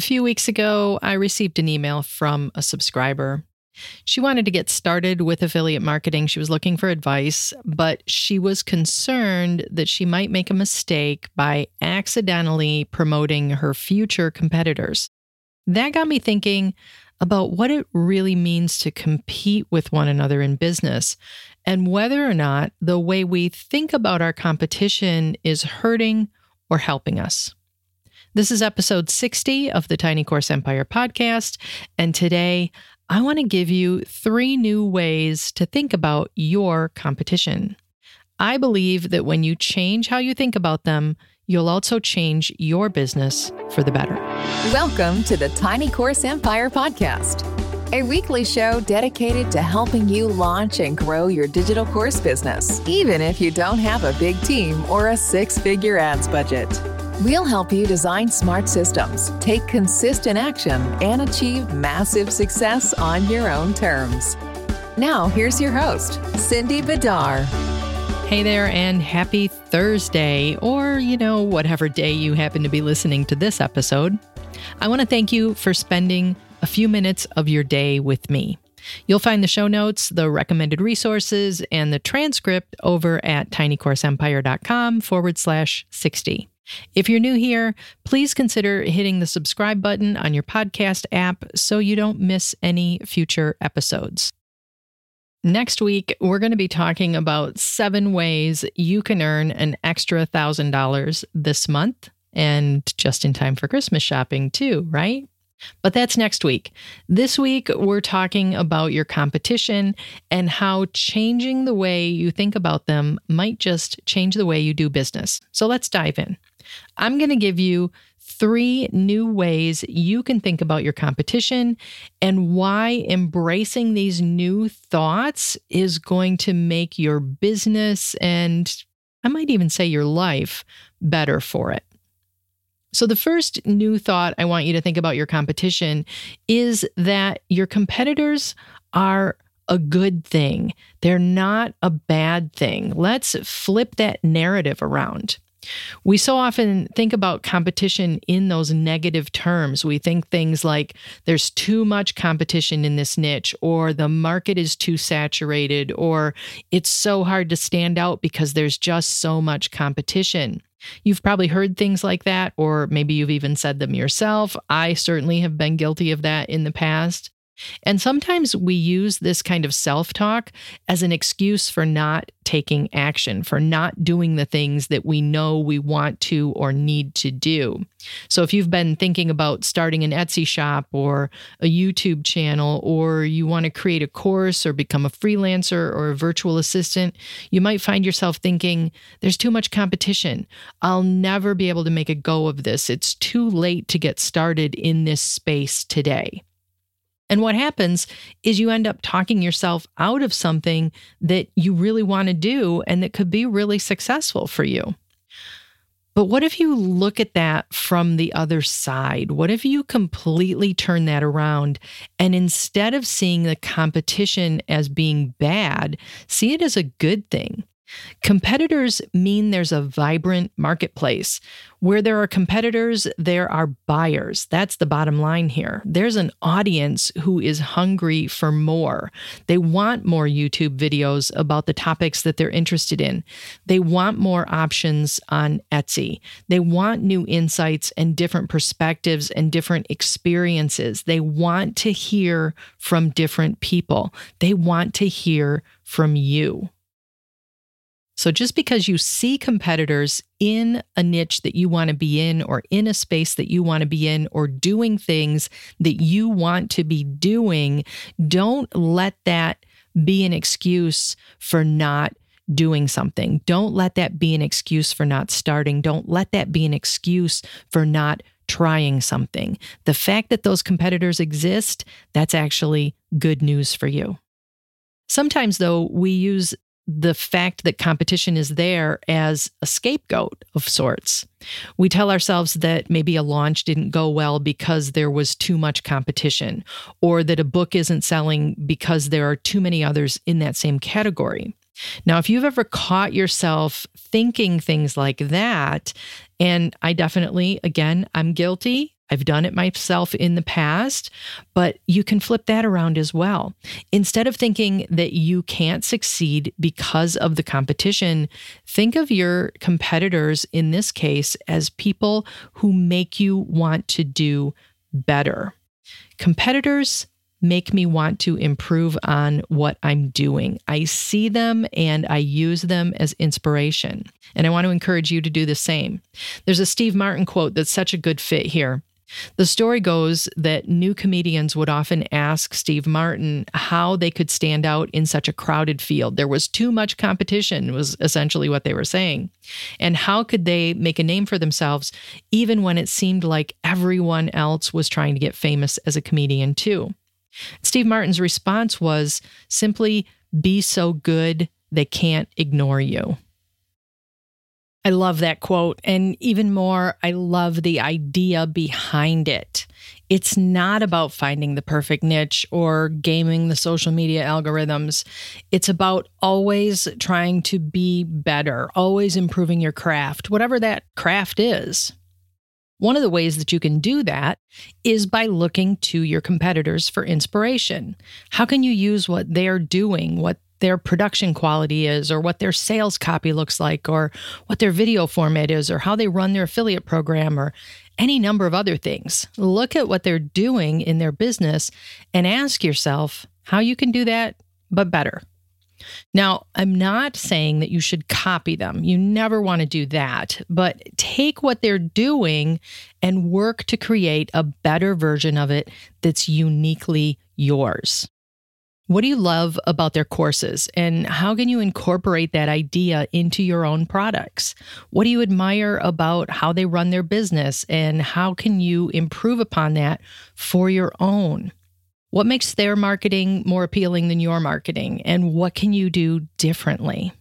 A few weeks ago, I received an email from a subscriber. She wanted to get started with affiliate marketing. She was looking for advice, but she was concerned that she might make a mistake by accidentally promoting her future competitors. That got me thinking about what it really means to compete with one another in business and whether or not the way we think about our competition is hurting or helping us. This is episode 60 of the Tiny Course Empire podcast, and today I want to give you three new ways to think about your competition. I believe that when you change how you think about them, you'll also change your business for the better. Welcome to the Tiny Course Empire podcast, a weekly show dedicated to helping you launch and grow your digital course business, even if you don't have a big team or a six figure ads budget. We'll help you design smart systems, take consistent action, and achieve massive success on your own terms. Now, here's your host, Cindy Bidar. Hey there, and happy Thursday, or, you know, whatever day you happen to be listening to this episode. I want to thank you for spending a few minutes of your day with me. You'll find the show notes, the recommended resources, and the transcript over at tinycourseempire.com forward slash 60. If you're new here, please consider hitting the subscribe button on your podcast app so you don't miss any future episodes. Next week, we're going to be talking about seven ways you can earn an extra $1,000 this month and just in time for Christmas shopping, too, right? But that's next week. This week, we're talking about your competition and how changing the way you think about them might just change the way you do business. So let's dive in. I'm going to give you three new ways you can think about your competition and why embracing these new thoughts is going to make your business and I might even say your life better for it. So, the first new thought I want you to think about your competition is that your competitors are a good thing. They're not a bad thing. Let's flip that narrative around. We so often think about competition in those negative terms. We think things like there's too much competition in this niche, or the market is too saturated, or it's so hard to stand out because there's just so much competition. You've probably heard things like that, or maybe you've even said them yourself. I certainly have been guilty of that in the past. And sometimes we use this kind of self talk as an excuse for not taking action, for not doing the things that we know we want to or need to do. So, if you've been thinking about starting an Etsy shop or a YouTube channel, or you want to create a course or become a freelancer or a virtual assistant, you might find yourself thinking, there's too much competition. I'll never be able to make a go of this. It's too late to get started in this space today. And what happens is you end up talking yourself out of something that you really want to do and that could be really successful for you. But what if you look at that from the other side? What if you completely turn that around and instead of seeing the competition as being bad, see it as a good thing? Competitors mean there's a vibrant marketplace. Where there are competitors, there are buyers. That's the bottom line here. There's an audience who is hungry for more. They want more YouTube videos about the topics that they're interested in. They want more options on Etsy. They want new insights and different perspectives and different experiences. They want to hear from different people. They want to hear from you. So just because you see competitors in a niche that you want to be in, or in a space that you want to be in, or doing things that you want to be doing, don't let that be an excuse for not doing something. Don't let that be an excuse for not starting. Don't let that be an excuse for not trying something. The fact that those competitors exist, that's actually good news for you. Sometimes, though, we use the fact that competition is there as a scapegoat of sorts. We tell ourselves that maybe a launch didn't go well because there was too much competition, or that a book isn't selling because there are too many others in that same category. Now, if you've ever caught yourself thinking things like that, and I definitely, again, I'm guilty. I've done it myself in the past, but you can flip that around as well. Instead of thinking that you can't succeed because of the competition, think of your competitors in this case as people who make you want to do better. Competitors make me want to improve on what I'm doing. I see them and I use them as inspiration. And I want to encourage you to do the same. There's a Steve Martin quote that's such a good fit here. The story goes that new comedians would often ask Steve Martin how they could stand out in such a crowded field. There was too much competition, was essentially what they were saying. And how could they make a name for themselves even when it seemed like everyone else was trying to get famous as a comedian, too? Steve Martin's response was simply be so good they can't ignore you. I love that quote. And even more, I love the idea behind it. It's not about finding the perfect niche or gaming the social media algorithms. It's about always trying to be better, always improving your craft, whatever that craft is. One of the ways that you can do that is by looking to your competitors for inspiration. How can you use what they're doing, what their production quality is, or what their sales copy looks like, or what their video format is, or how they run their affiliate program, or any number of other things? Look at what they're doing in their business and ask yourself how you can do that, but better. Now, I'm not saying that you should copy them. You never want to do that, but take what they're doing and work to create a better version of it that's uniquely yours. What do you love about their courses and how can you incorporate that idea into your own products? What do you admire about how they run their business and how can you improve upon that for your own? What makes their marketing more appealing than your marketing? And what can you do differently?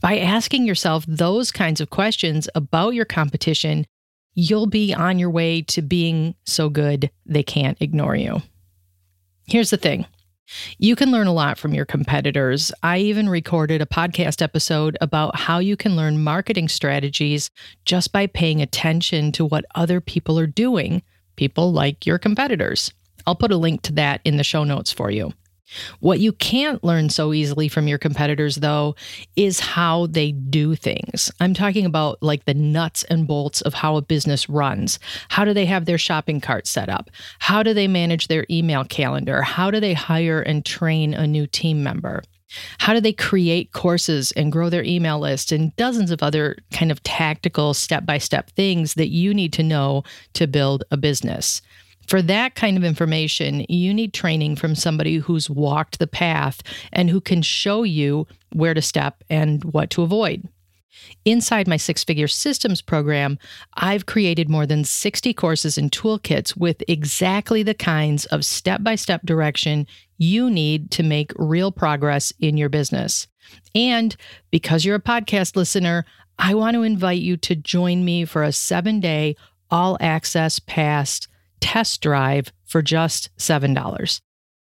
By asking yourself those kinds of questions about your competition, you'll be on your way to being so good they can't ignore you. Here's the thing you can learn a lot from your competitors. I even recorded a podcast episode about how you can learn marketing strategies just by paying attention to what other people are doing, people like your competitors. I'll put a link to that in the show notes for you. What you can't learn so easily from your competitors, though, is how they do things. I'm talking about like the nuts and bolts of how a business runs. How do they have their shopping cart set up? How do they manage their email calendar? How do they hire and train a new team member? How do they create courses and grow their email list and dozens of other kind of tactical step by step things that you need to know to build a business? For that kind of information, you need training from somebody who's walked the path and who can show you where to step and what to avoid. Inside my six figure systems program, I've created more than 60 courses and toolkits with exactly the kinds of step by step direction you need to make real progress in your business. And because you're a podcast listener, I want to invite you to join me for a seven day all access pass test drive for just $7.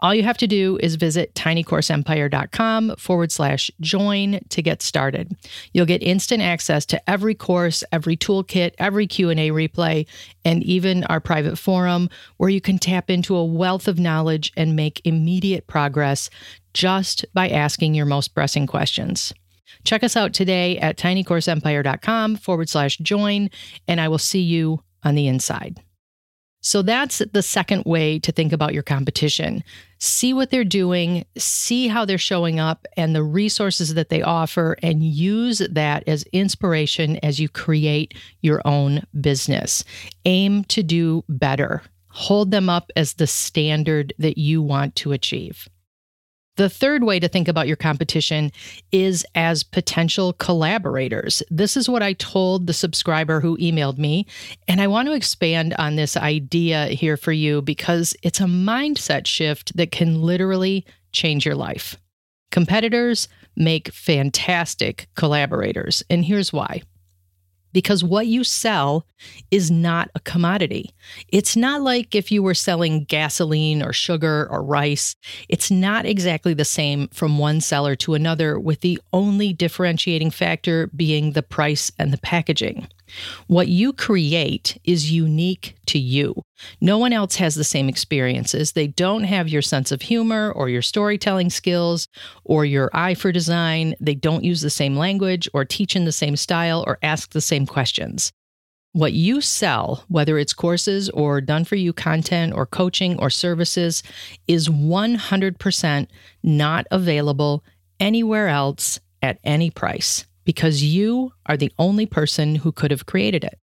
All you have to do is visit tinycourseempire.com forward slash join to get started. You'll get instant access to every course, every toolkit, every Q&A replay, and even our private forum where you can tap into a wealth of knowledge and make immediate progress just by asking your most pressing questions. Check us out today at tinycourseempire.com forward slash join, and I will see you on the inside. So that's the second way to think about your competition. See what they're doing, see how they're showing up and the resources that they offer, and use that as inspiration as you create your own business. Aim to do better. Hold them up as the standard that you want to achieve. The third way to think about your competition is as potential collaborators. This is what I told the subscriber who emailed me. And I want to expand on this idea here for you because it's a mindset shift that can literally change your life. Competitors make fantastic collaborators. And here's why because what you sell is not a commodity. It's not like if you were selling gasoline or sugar or rice. It's not exactly the same from one seller to another, with the only differentiating factor being the price and the packaging. What you create is unique to you. No one else has the same experiences. They don't have your sense of humor or your storytelling skills or your eye for design. They don't use the same language or teach in the same style or ask the same questions. What you sell, whether it's courses or done for you content or coaching or services, is 100% not available anywhere else at any price because you are the only person who could have created it.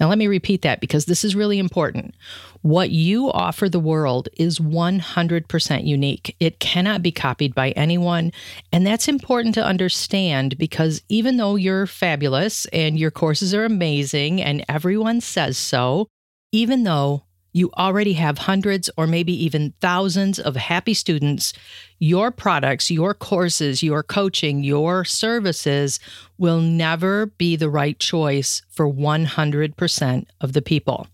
Now, let me repeat that because this is really important. What you offer the world is 100% unique. It cannot be copied by anyone. And that's important to understand because even though you're fabulous and your courses are amazing and everyone says so, even though you already have hundreds or maybe even thousands of happy students, your products, your courses, your coaching, your services will never be the right choice for 100% of the people.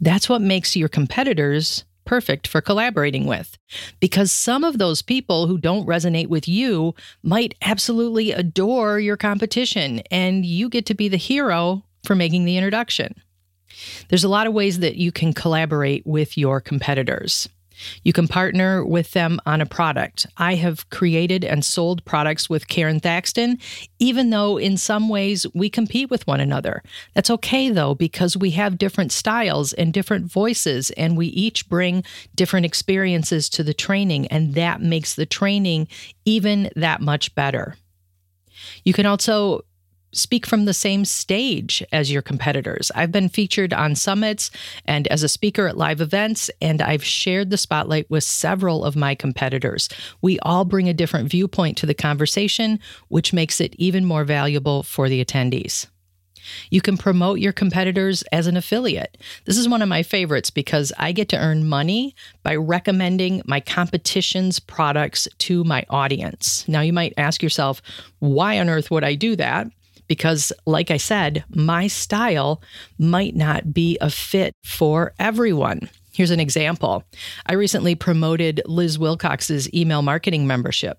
That's what makes your competitors perfect for collaborating with. Because some of those people who don't resonate with you might absolutely adore your competition, and you get to be the hero for making the introduction. There's a lot of ways that you can collaborate with your competitors. You can partner with them on a product. I have created and sold products with Karon Thackston, even though in some ways we compete with one another. That's okay though, because we have different styles and different voices, and we each bring different experiences to the training, and that makes the training even that much better. You can also speak from the same stage as your competitors. I've been featured on summits and as a speaker at live events, and I've shared the spotlight with several of my competitors. We all bring a different viewpoint to the conversation, which makes it even more valuable for the attendees. You can promote your competitors as an affiliate. This is one of my favorites because I get to earn money by recommending my competition's products to my audience. Now, you might ask yourself, why on earth would I do that? Because, like I said, my style might not be a fit for everyone. Here's an example. I recently promoted Liz Wilcox's email marketing membership.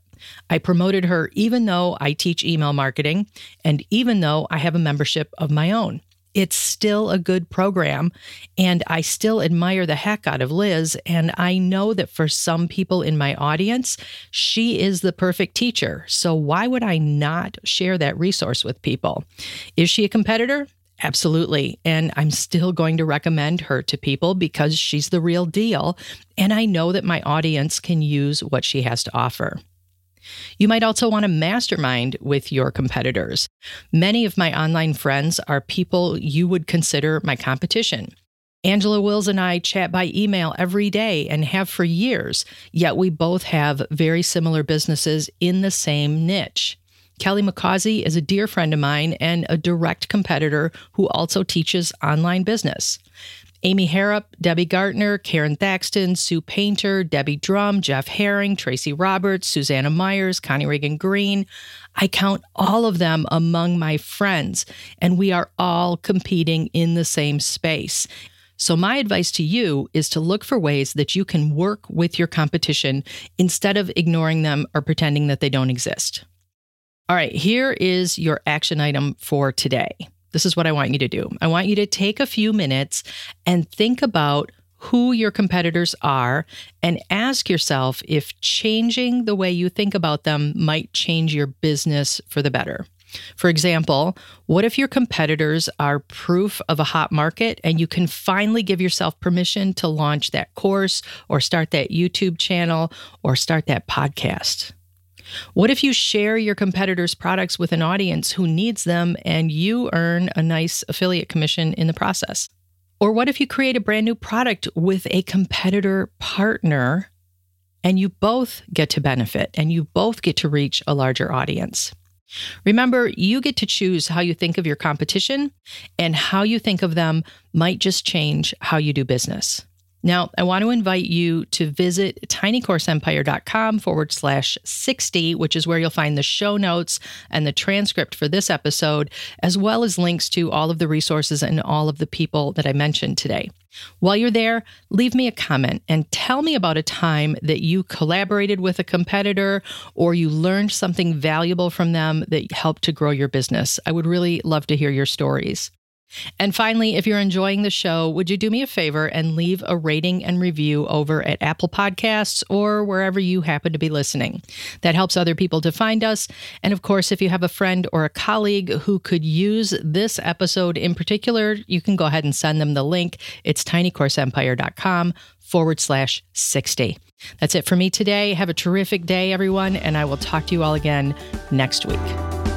I promoted her even though I teach email marketing and even though I have a membership of my own it's still a good program. And I still admire the heck out of Liz. And I know that for some people in my audience, she is the perfect teacher. So why would I not share that resource with people? Is she a competitor? Absolutely. And I'm still going to recommend her to people because she's the real deal. And I know that my audience can use what she has to offer. You might also want to mastermind with your competitors. Many of my online friends are people you would consider my competition. Angela Wills and I chat by email every day and have for years, yet we both have very similar businesses in the same niche. Kelly McCausey is a dear friend of mine and a direct competitor who also teaches online business. Amy Harrop, Debbie Gartner, Karon Thackston, Sue Painter, Debbie Drum, Jeff Herring, Tracy Roberts, Susanna Myers, Connie Ragen Green. I count all of them among my friends, and we are all competing in the same space. So, my advice to you is to look for ways that you can work with your competition instead of ignoring them or pretending that they don't exist. All right, here is your action item for today. This is what I want you to do. I want you to take a few minutes and think about who your competitors are and ask yourself if changing the way you think about them might change your business for the better. For example, what if your competitors are proof of a hot market and you can finally give yourself permission to launch that course or start that YouTube channel or start that podcast? What if you share your competitors' products with an audience who needs them and you earn a nice affiliate commission in the process? Or what if you create a brand new product with a competitor partner and you both get to benefit and you both get to reach a larger audience? Remember, you get to choose how you think of your competition, and how you think of them might just change how you do business. Now, I want to invite you to visit tinycourseempire.com forward slash 60, which is where you'll find the show notes and the transcript for this episode, as well as links to all of the resources and all of the people that I mentioned today. While you're there, leave me a comment and tell me about a time that you collaborated with a competitor or you learned something valuable from them that helped to grow your business. I would really love to hear your stories. And finally, if you're enjoying the show, would you do me a favor and leave a rating and review over at Apple Podcasts or wherever you happen to be listening? That helps other people to find us. And of course, if you have a friend or a colleague who could use this episode in particular, you can go ahead and send them the link. It's tinycourseempire.com forward slash 60. That's it for me today. Have a terrific day, everyone, and I will talk to you all again next week.